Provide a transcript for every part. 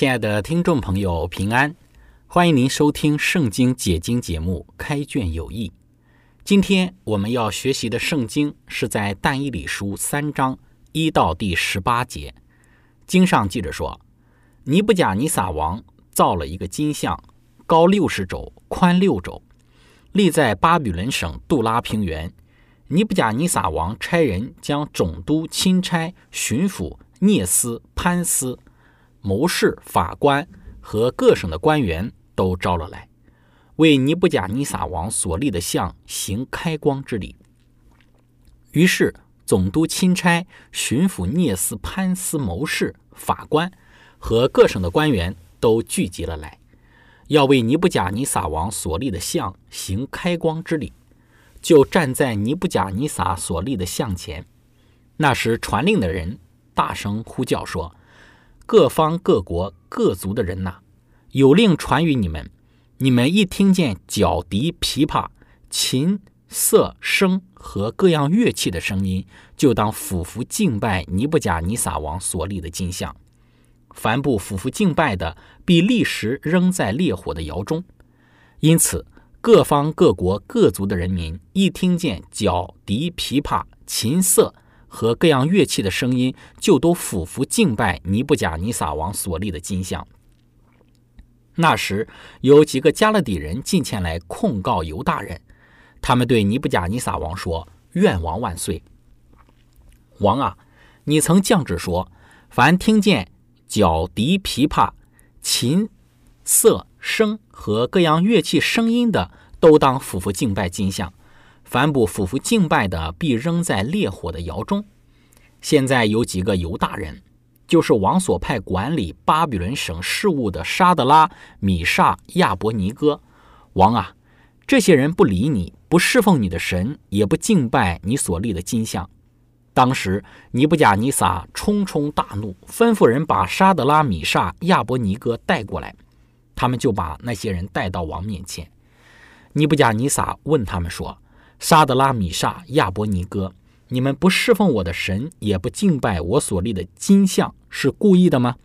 亲爱的听众朋友，平安！欢迎您收听《圣经解经》节目《开卷有益》。今天我们要学习的圣经是在但以理书三章一到第十八节。经上记着说，尼布甲尼撒王造了一个金像，高六十肘，宽六肘，立在巴比伦省杜拉平原。尼布甲尼撒王差人将总督、钦差、巡抚、聂斯、潘斯。谋士、法官和各省的官员都招了来，为尼布甲尼撒王所立的像行开光之礼。于是，总督、钦差、巡抚、聂斯、潘斯、谋士、法官和各省的官员都聚集了来，要为尼布甲尼撒王所立的像行开光之礼，就站在尼布甲尼撒所立的像前。那时，传令的人大声呼叫说。各方各国各族的人呐，有令传于你们：你们一听见角笛、琵琶、琴瑟声和各样乐器的声音，就当俯伏敬拜尼布甲尼撒王所立的金像。凡不俯伏敬拜的，必立时扔在烈火的窑中。因此，各方各国各族的人民一听见角笛、琵琶、琴瑟，和各样乐器的声音，就都俯伏敬拜尼布甲尼撒王所立的金像。那时有几个加勒底人进前来控告犹大人，他们对尼布甲尼撒王说：“愿王万岁！王啊，你曾降旨说，凡听见角笛、琵琶、琴瑟声和各样乐器声音的，都当俯伏敬拜金像。”凡不俯伏敬拜的，必扔在烈火的窑中。现在有几个犹大人，就是王所派管理巴比伦省事务的沙德拉、米煞、亚伯尼哥。王啊，这些人不理你，不侍奉你的神，也不敬拜你所立的金像。当时尼布甲尼撒冲冲大怒，吩咐人把沙德拉、米煞、亚伯尼哥带过来。他们就把那些人带到王面前。尼布甲尼撒问他们说。沙德拉米沙亚伯尼哥，你们不侍奉我的神，也不敬拜我所立的金像，是故意的吗？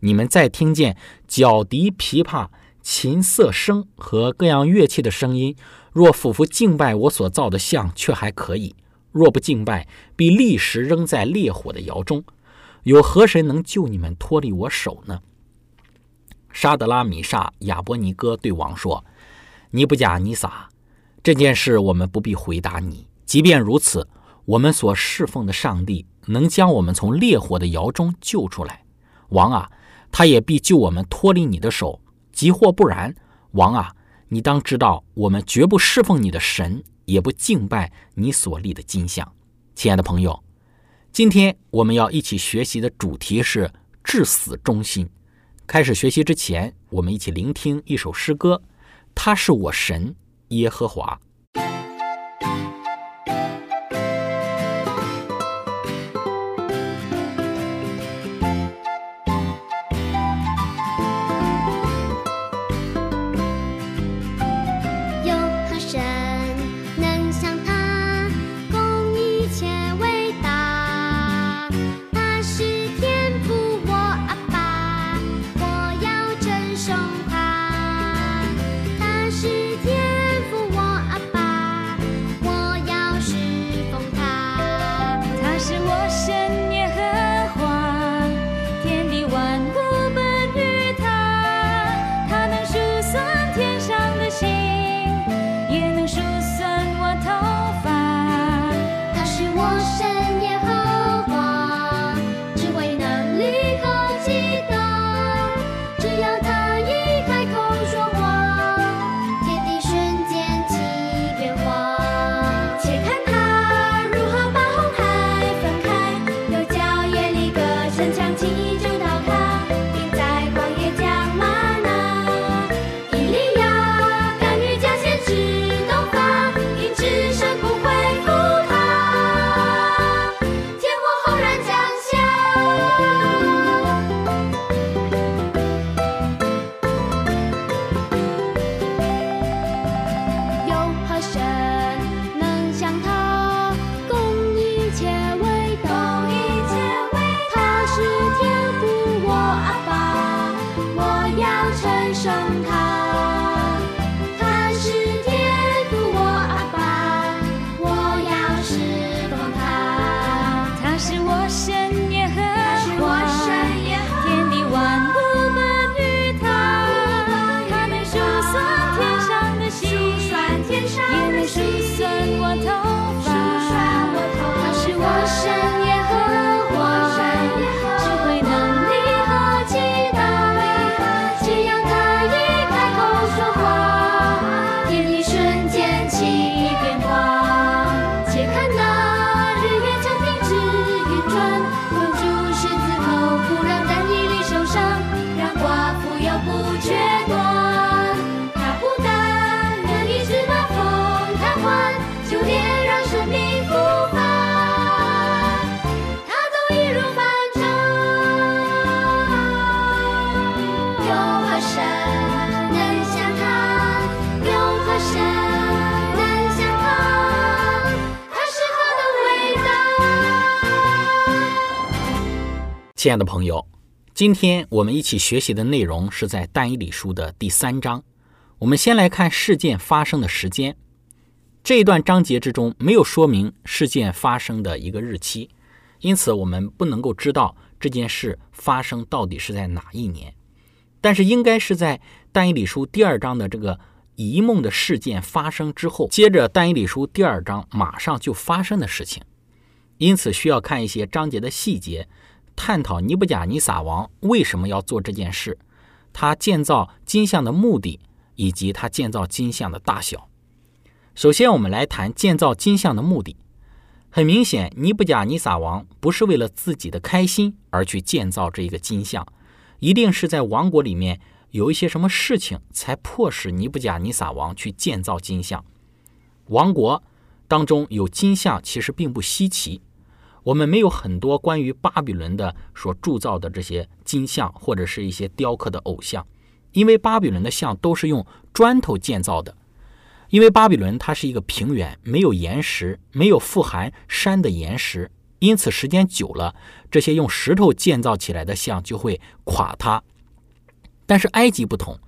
你们再听见角笛、琵琶、琴瑟声和各样乐器的声音，若俯伏敬拜我所造的像，却还可以；若不敬拜，必立时扔在烈火的窑中。有何神能救你们脱离我手呢？沙德拉米沙亚伯尼哥对王说：“尼布甲尼撒。”这件事我们不必回答你。即便如此，我们所侍奉的上帝能将我们从烈火的窑中救出来。王啊，他也必救我们脱离你的手。即或不然，王啊，你当知道，我们绝不侍奉你的神，也不敬拜你所立的金像。亲爱的朋友，今天我们要一起学习的主题是至死忠心。开始学习之前，我们一起聆听一首诗歌。他是我神。耶和华。亲爱的朋友，今天我们一起学习的内容是在但以理书的第三章。我们先来看事件发生的时间。这一段章节之中没有说明事件发生的一个日期，因此我们不能够知道这件事发生到底是在哪一年。但是应该是在但以理书第二章的这个遗梦的事件发生之后，接着但以理书第二章马上就发生的事情。因此需要看一些章节的细节，探讨尼布甲尼撒王为什么要做这件事，他建造金像的目的，以及他建造金像的大小。首先，我们来谈建造金像的目的。很明显，尼布甲尼撒王不是为了自己的开心而去建造这一个金像，一定是在王国里面有一些什么事情，才迫使尼布甲尼撒王去建造金像。王国当中有金像，其实并不稀奇。我们没有很多关于巴比伦的所铸造的这些金像，或者是一些雕刻的偶像，因为巴比伦的像都是用砖头建造的。因为巴比伦它是一个平原，没有岩石，没有富含山的岩石，因此时间久了，这些用石头建造起来的像就会垮塌。但是埃及不同，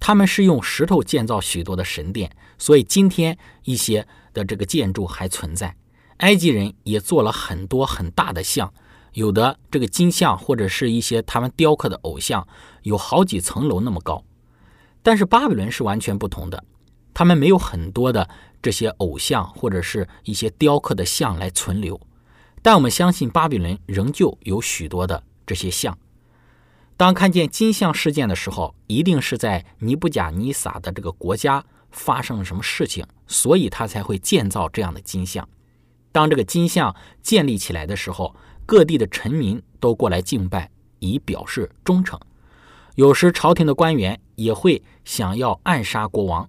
他们是用石头建造许多的神殿，所以今天一些的这个建筑还存在。埃及人也做了很多很大的像，有的这个金像或者是一些他们雕刻的偶像，有好几层楼那么高。但是巴比伦是完全不同的，他们没有很多的这些偶像或者是一些雕刻的像来存留，但我们相信巴比伦仍旧有许多的这些像。当看见金像事件的时候，一定是在尼布甲尼撒的这个国家发生了什么事情，所以他才会建造这样的金像。当这个金像建立起来的时候，各地的臣民都过来敬拜，以表示忠诚。有时朝廷的官员也会想要暗杀国王，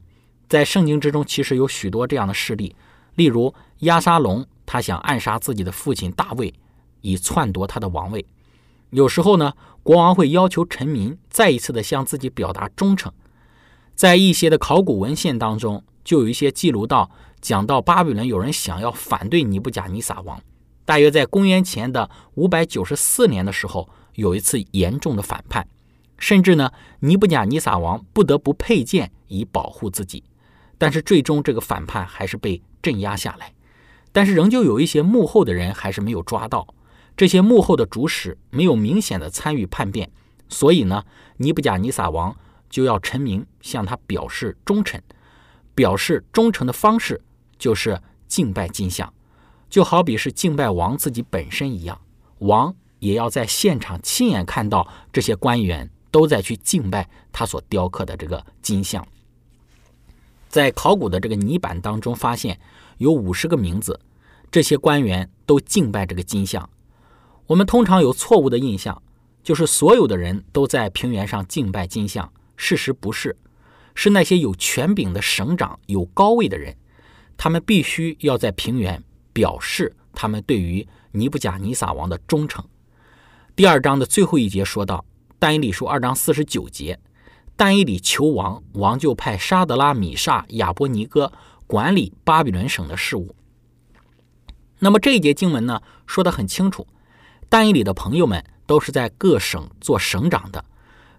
在圣经之中其实有许多这样的事例，例如亚沙龙，他想暗杀自己的父亲大卫，以篡夺他的王位。有时候呢，国王会要求臣民再一次的向自己表达忠诚。在一些的考古文献当中，就有一些记录到，讲到巴比伦有人想要反对尼布甲尼撒王，大约在公元前的五百九十四年的时候，有一次严重的反叛，甚至呢，尼布甲尼撒王不得不佩剑以保护自己，但是最终这个反叛还是被镇压下来，但是仍旧有一些幕后的人还是没有抓到。这些幕后的主使没有明显的参与叛变，所以呢，尼布甲尼撒王就要臣民向他表示忠诚。表示忠诚的方式就是敬拜金像，就好比是敬拜王自己本身一样。王也要在现场亲眼看到这些官员都在去敬拜他所雕刻的这个金像。在考古的这个泥板当中发现有五十个名字，这些官员都敬拜这个金像。我们通常有错误的印象，就是所有的人都在平原上敬拜金像。事实不是，是那些有权柄的省长、有高位的人，他们必须要在平原表示他们对于尼布甲尼撒王的忠诚。第二章的最后一节说到，但以理书二章四十九节，但以理求王，王就派沙德拉、米煞、亚伯尼哥管理巴比伦省的事务。那么这一节经文呢，说得很清楚。但以理的朋友们都是在各省做省长的，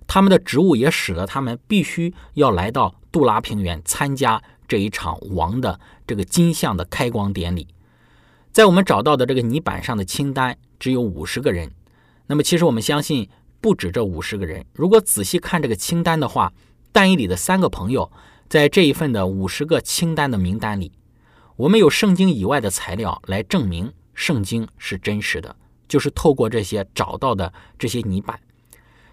他们的职务也使得他们必须要来到杜拉平原参加这一场王的这个金像的开光典礼。在我们找到的这个泥板上的清单只有五十个人。那么，其实我们相信不止这五十个人。如果仔细看这个清单的话，但以里的三个朋友在这一份的五十个清单的名单里，我们有圣经以外的材料来证明圣经是真实的，就是透过这些找到的这些泥板，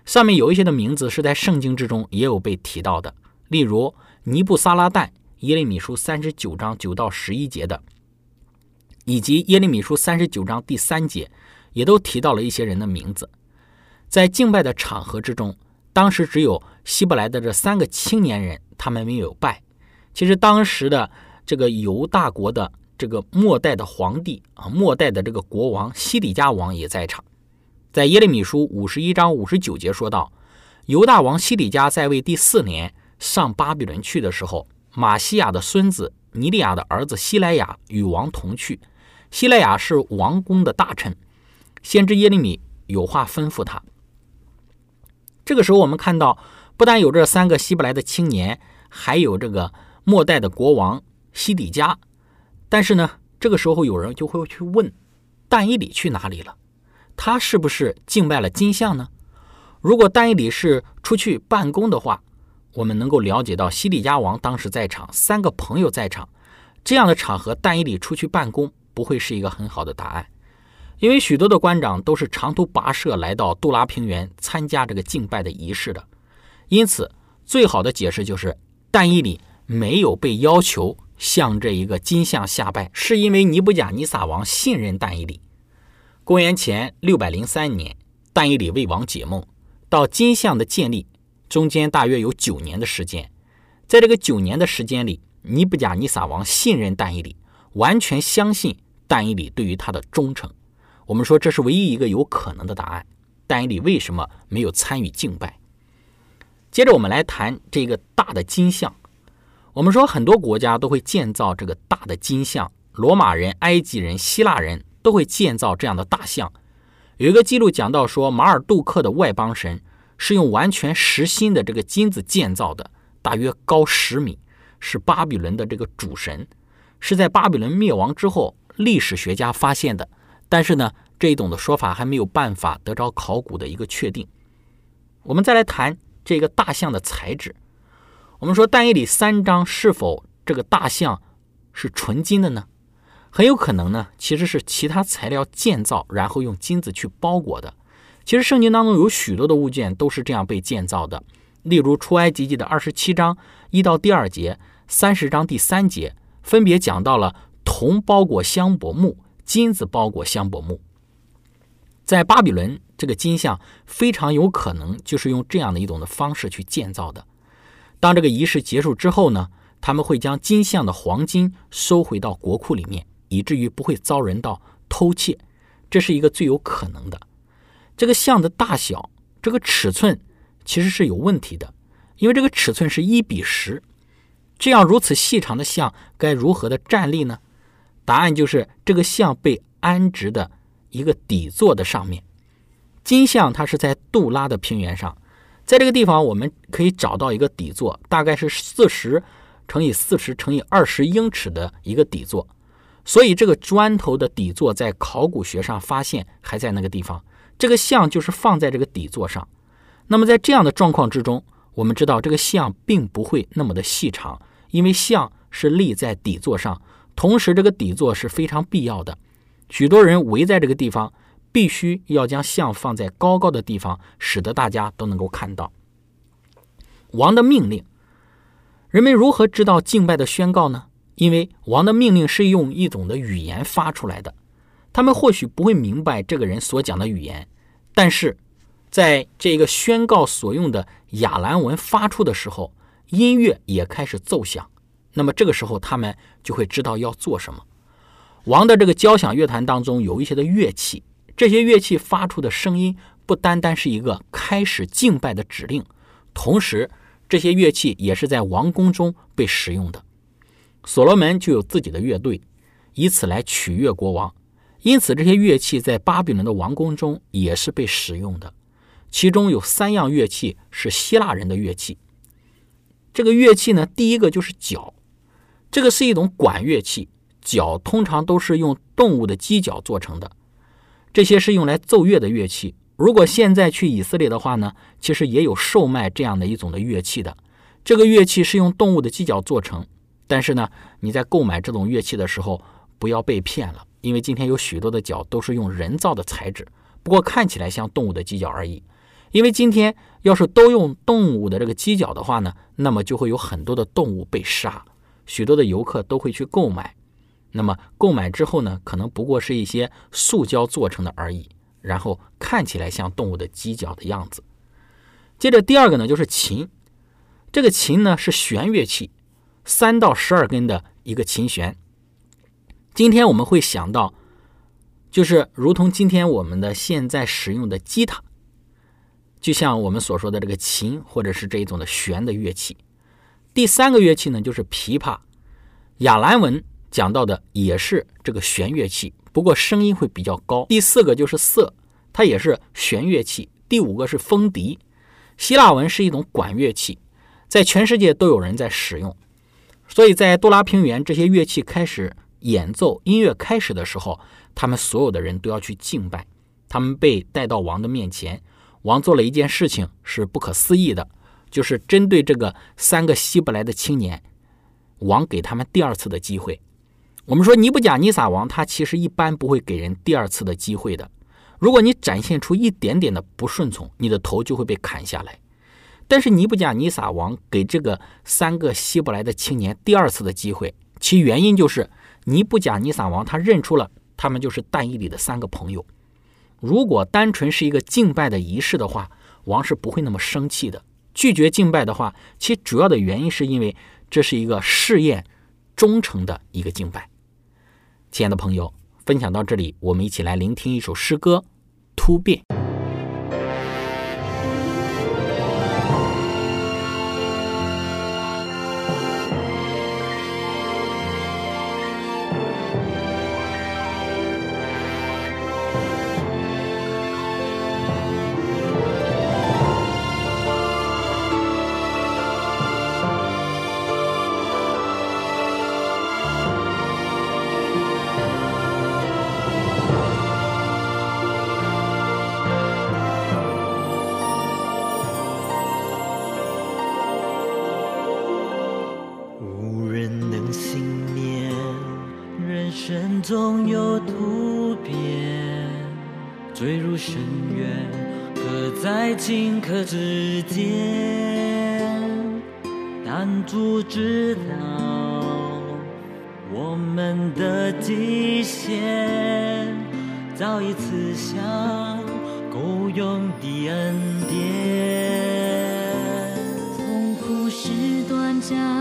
上面有一些的名字是在圣经之中也有被提到的，例如尼布撒拉旦，耶利米书三十九章九到十一节的，以及耶利米书三十九章第三节，也都提到了一些人的名字，在敬拜的场合之中。当时只有希伯来的这三个青年人，他们没有拜。其实当时的这个犹大国的这个末代的皇帝啊，末代的这个国王西底家王也在场。在耶利米书五十一章五十九节说到，犹大王西底家在位第四年上巴比伦去的时候，马西亚的孙子尼利亚的儿子希莱亚与王同去。希莱亚是王宫的大臣，先知耶利米有话吩咐他。这个时候，我们看到，不但有这三个希伯来的青年，还有这个末代的国王西底家。但是呢，这个时候有人就会去问：但以理去哪里了？他是不是敬拜了金像呢？如果但以理是出去办公的话，我们能够了解到西里家王当时在场，三个朋友在场，这样的场合，但以理出去办公不会是一个很好的答案。因为许多的官长都是长途跋涉来到杜拉平原参加这个敬拜的仪式的，因此最好的解释就是但以里没有被要求向这一个金像下拜，是因为尼布甲尼撒王信任但以里。公元前六百零三年，但以里为王解梦，到金像的建立中间大约有九年的时间，在这个九年的时间里，尼布甲尼撒王信任但伊里，完全相信但伊里对于他的忠诚。我们说这是唯一一个有可能的答案。但伊里为什么没有参与敬拜？接着我们来谈这个大的金像。我们说很多国家都会建造这个大的金像，罗马人、埃及人、希腊人都会建造这样的大像。有一个记录讲到说，马尔杜克的外邦神是用完全实心的这个金子建造的，大约高十米，是巴比伦的这个主神，是在巴比伦灭亡之后，历史学家发现的。但是呢，这一种的说法还没有办法得着考古的一个确定。我们再来谈这个大象的材质。我们说但以理三章是否这个大象是纯金的呢？很有可能呢，其实是其他材料建造，然后用金子去包裹的。其实圣经当中有许多的物件都是这样被建造的，例如出埃及记的二十七章一到第二节，三十章第三节分别讲到了铜包裹香柏木。金子包裹香柏木，在巴比伦，这个金像非常有可能就是用这样的一种的方式去建造的。当这个仪式结束之后呢，他们会将金像的黄金收回到国库里面，以至于不会遭人到偷窃。这是一个最有可能的。这个像的大小，这个尺寸其实是有问题的，因为这个尺寸是一比十，这样如此细长的像该如何的站立呢？答案就是这个像被安置的一个底座的上面。金像它是在杜拉的平原上，在这个地方我们可以找到一个底座，大概是四十乘以四十乘以二十英尺的一个底座。所以这个砖头的底座在考古学上发现还在那个地方，这个像就是放在这个底座上。那么在这样的状况之中，我们知道这个像并不会那么的细长，因为像是立在底座上。同时，这个底座是非常必要的。许多人围在这个地方，必须要将像放在高高的地方，使得大家都能够看到王的命令。人们如何知道敬拜的宣告呢？因为王的命令是用一种的语言发出来的。他们或许不会明白这个人所讲的语言，但是在这个宣告所用的亚兰文发出的时候，音乐也开始奏响。那么这个时候，他们就会知道要做什么。王的这个交响乐团当中有一些的乐器，这些乐器发出的声音不单单是一个开始敬拜的指令，同时这些乐器也是在王宫中被使用的。所罗门就有自己的乐队，以此来取悦国王。因此，这些乐器在巴比伦的王宫中也是被使用的。其中有三样乐器是希腊人的乐器。这个乐器呢，第一个就是角。这个是一种管乐器，角通常都是用动物的犄角做成的，这些是用来奏乐的乐器。如果现在去以色列的话呢，其实也有售卖这样的一种的乐器的。这个乐器是用动物的犄角做成，但是呢，你在购买这种乐器的时候不要被骗了，因为今天有许多的角都是用人造的材质，不过看起来像动物的犄角而已。因为今天要是都用动物的这个犄角的话呢，那么就会有很多的动物被杀，许多的游客都会去购买。那么购买之后呢，可能不过是一些塑胶做成的而已。然后看起来像动物的犄角的样子。接着第二个呢，就是琴。这个琴呢是弦乐器，三到十二根的一个琴弦。今天我们会想到，就是如同今天我们的现在使用的吉他，就像我们所说的这个琴，或者是这一种的弦的乐器。第三个乐器呢就是琵琶，亚兰文讲到的也是这个弦乐器。不过声音会比较高。第四个就是瑟，它也是弦乐器。第五个是风笛，希腊文是一种管乐器，在全世界都有人在使用。所以在多拉平原这些乐器开始演奏，音乐开始的时候，他们所有的人都要去敬拜。他们被带到王的面前，王做了一件事情是不可思议的，就是针对这个三个希伯来的青年，王给他们第二次的机会。我们说尼布甲尼撒王，他其实一般不会给人第二次的机会的。如果你展现出一点点的不顺从，你的头就会被砍下来。但是尼布甲尼撒王给这个三个希伯来的青年第二次的机会，其原因就是尼布甲尼撒王他认出了他们就是但以里的三个朋友。如果单纯是一个敬拜的仪式的话，王是不会那么生气的。拒绝敬拜的话，其主要的原因是因为这是一个试验忠诚的一个敬拜。亲爱的朋友，分享到这里，我们一起来聆听一首诗歌《突变》。总有突变，坠入深渊，可在顷刻之间。但主知道我们的极限，早已刺向够用的恩典。痛苦是短暂，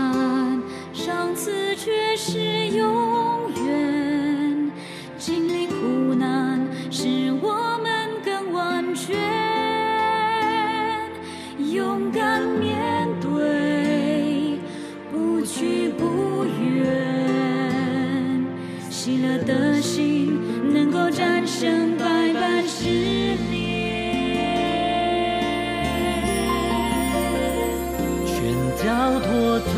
托主，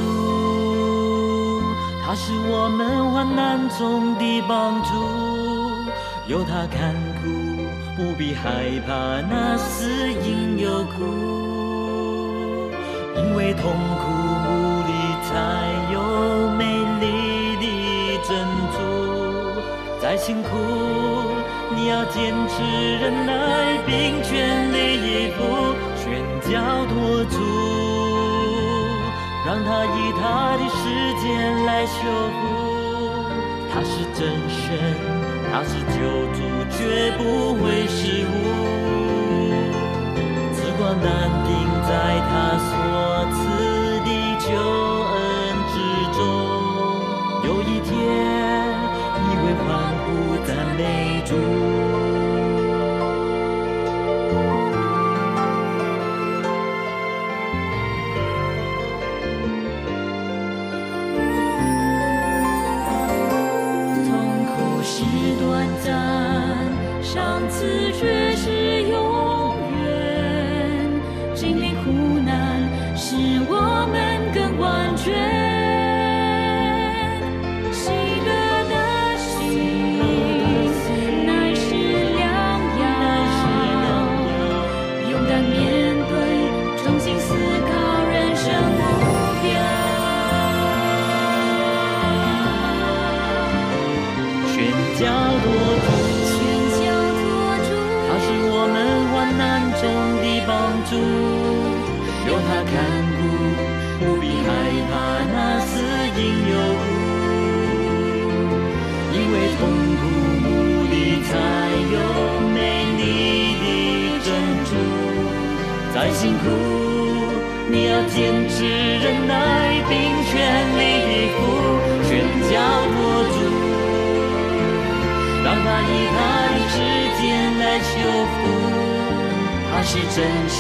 他是我们患难中的帮助，有他看顾，不必害怕那死因有苦，因为痛苦无力才有美丽的珍珠，再辛苦你要坚持忍耐，并全力以赴，全交托主。让他以他的时间来修复。他是真神，他是救主，绝不会失误。此光难定在他所赐的救恩之中。有一天，你会欢呼赞美主。怕那死因有苦，因为痛苦目里才有美丽的珍珠。再辛苦，你要坚持忍耐，并全力以赴，全交托主，让他以他的时间来修复。他是真神，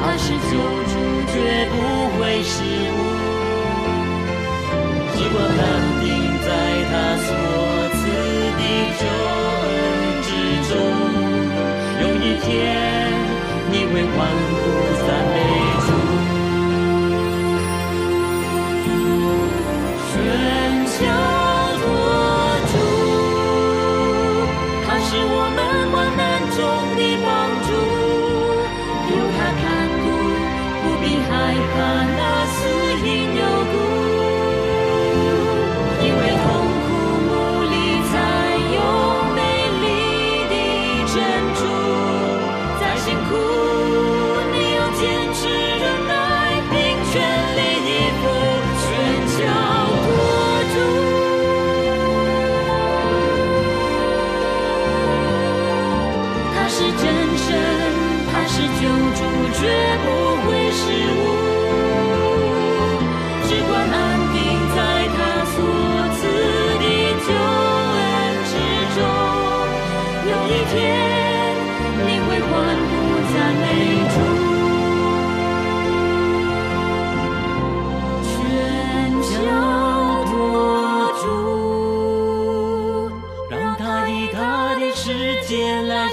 他是救主，绝不会失误。时光淡定，在他所赐的真恩之中。有一天，你会万苦三昧主，全家做主。他是我们患难中的帮助，有他看顾，不必害怕那死因有。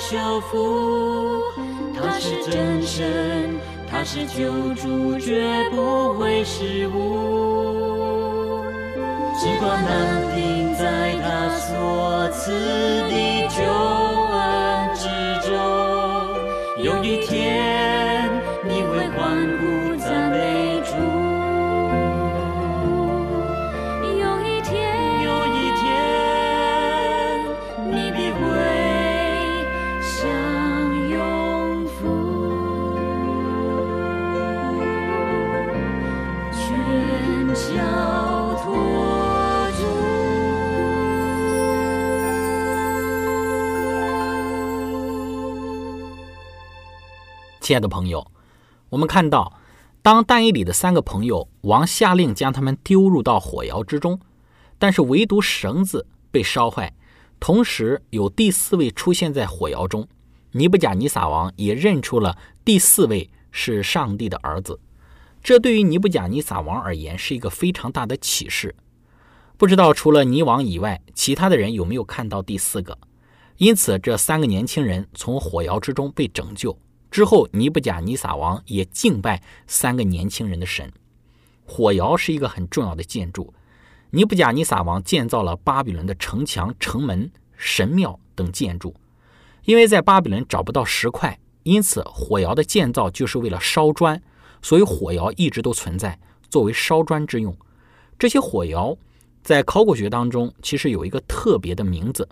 修复。他是真神，他是救主，绝不会失误。只管难定在他所赐的救亲爱的朋友，我们看到，当但以里的三个朋友王下令将他们丢入到火窑之中，但是唯独绳子被烧坏，同时有第四位出现在火窑中。尼布甲尼撒王也认出了第四位是上帝的儿子，这对于尼布甲尼撒王而言是一个非常大的启示。不知道除了尼王以外，其他的人有没有看到第四个？因此，这三个年轻人从火窑之中被拯救。之后，尼布甲尼撒王也敬拜三个年轻人的神。火窑是一个很重要的建筑，尼布甲尼撒王建造了巴比伦的城墙、城门、神庙等建筑。因为在巴比伦找不到石块，因此火窑的建造就是为了烧砖，所以火窑一直都存在，作为烧砖之用。这些火窑在考古学当中其实有一个特别的名字，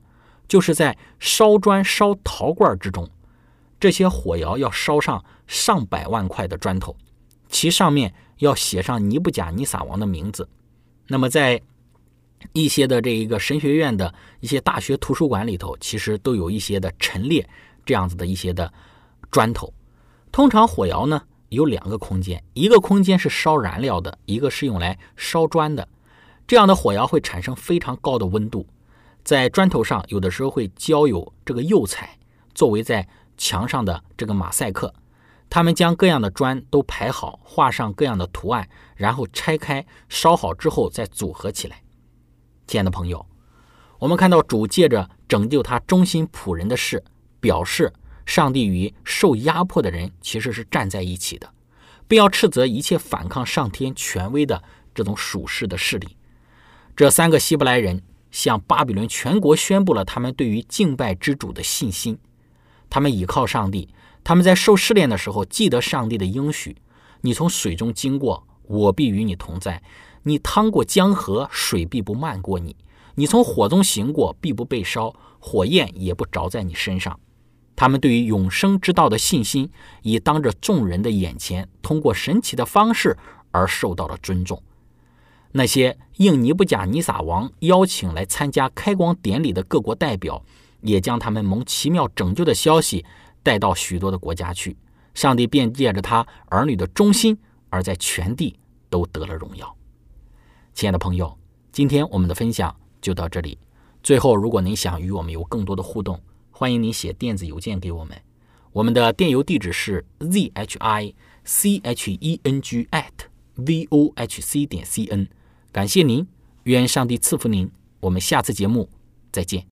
就是在烧砖、烧陶罐之中。这些火窑要烧上上百万块的砖头，其上面要写上尼布甲尼撒王的名字。那么，在一些的这一个神学院的一些大学图书馆里头，其实都有一些的陈列这样子的一些的砖头。通常火窑呢有两个空间，一个空间是烧燃料的，一个是用来烧砖的。这样的火窑会产生非常高的温度，在砖头上有的时候会浇有这个釉彩，作为在墙上的这个马赛克，他们将各样的砖都排好，画上各样的图案，然后拆开烧好之后再组合起来。亲爱的朋友，我们看到主借着拯救他忠心仆人的事，表示上帝与受压迫的人其实是站在一起的，并要斥责一切反抗上天权威的这种属世的势力。这三个希伯来人向巴比伦全国宣布了他们对于敬拜之主的信心。他们倚靠上帝，他们在受试炼的时候记得上帝的应许：你从水中经过，我必与你同在；你趟过江河，水必不漫过你；你从火中行过，必不被烧，火焰也不着在你身上。他们对于永生之道的信心，已当着众人的眼前，通过神奇的方式而受到了尊重。那些应尼布甲尼撒王邀请来参加开光典礼的各国代表，也将他们蒙奇妙拯救的消息带到许多的国家去。上帝便借着他儿女的忠心，而在全地都得了荣耀。亲爱的朋友，今天我们的分享就到这里。最后，如果您想与我们有更多的互动，欢迎您写电子邮件给我们。我们的电邮地址是 z h i c h e n g at v o h c 点 c n。感谢您，愿上帝赐福您。我们下次节目再见。